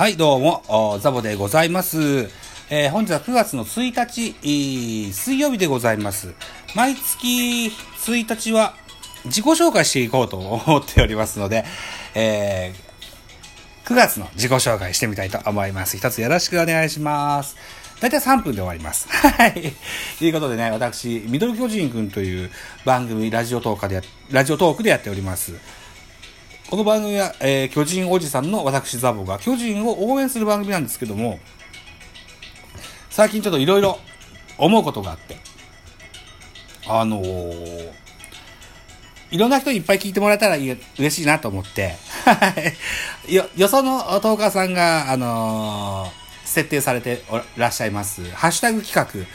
はい、どうも、ザボでございます。えー本日は9月の1日、水曜日でございます。毎月1日は自己紹介していこうと思っておりますので、えー9月の自己紹介してみたいと思います。一つよろしくお願いします。だいたい3分で終わります。はい。ということでね、私、ミドル巨人くんという番組、ラジオトークでや、ラジオトークでやっております。この番組は、えー巨人おじさんの私ザボが巨人を応援する番組なんですけども、最近ちょっといろいろ思うことがあって、あのーいろんな人にいっぱい聞いてもらえたら嬉しいなと思って、は いよ、よそのトーカーさんが、あのー設定されておらっしゃいます、ハッシュタグ企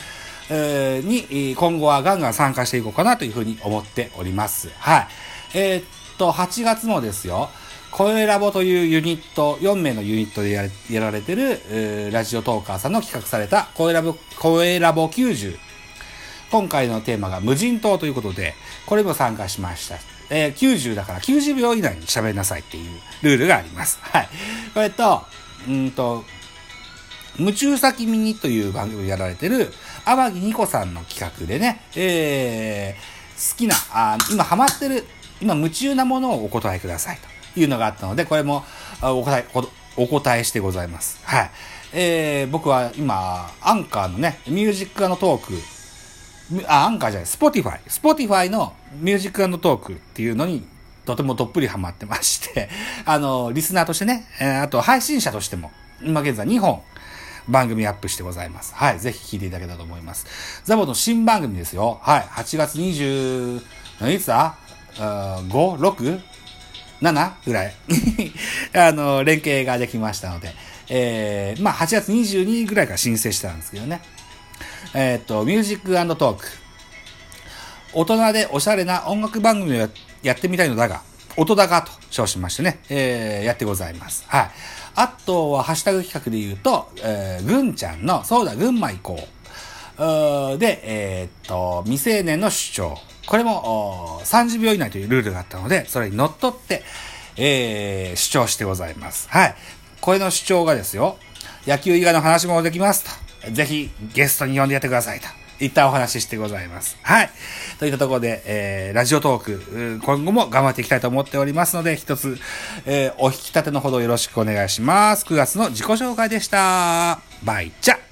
画、に、今後はガンガン参加していこうかなというふうに思っております。はい。えーと、8月もですよ、声ラボというユニット、4名のユニットでややられてる、ラジオトーカーさんの企画された声ラボ、声ラボ90。今回のテーマが無人島ということで、これも参加しました。えー90だから90秒以内に喋りなさいっていうルールがあります。はい。これと、うんと、夢中先ミニという番組をやられてる、天城ニコさんの企画でね、えー、好きな、あ今ハマってる、今夢中なものをお答えくださいというのがあったので、これもお答え、お答えしてございます。はい。えー、僕は今、アンカーのね、ミュージックのトーク、あ、アンカーじゃない、 Spotify。Spotify のミュージックトークっていうのに、とてもどっぷりハマってまして、あの、リスナーとしてね、えーあと配信者としても、今現在2本番組アップしてございます。はい。ぜひ聞いていただけたらと思います。ザボの新番組ですよ。はい。8月20、いつだ？?5、6? 7ぐらい あの、連携ができましたので、えー、まあ8月22ぐらいから申請したんですけどね。えーっと、ミュージックトーク。大人でおしゃれな音楽番組をやってみたいのだが、音高と称しましてね、えーやってございます。はい。あとは、ハッシュタグ企画で言うと、えー、ぐんちゃんの、そうだ、群馬行こう。で、えーっと、未成年の主張。これも、30秒以内というルールがあったので、それにのっとって、えー主張してございます。はい。これの主張がですよ、野球以外の話もできますと。ぜひ、ゲストに呼んでやってくださいと。いったお話ししてございます。はい。といったところで、えーラジオトーク、今後も頑張っていきたいと思っておりますので、一つ、えーお引き立てのほどよろしくお願いします。9月の自己紹介でした。バイチャ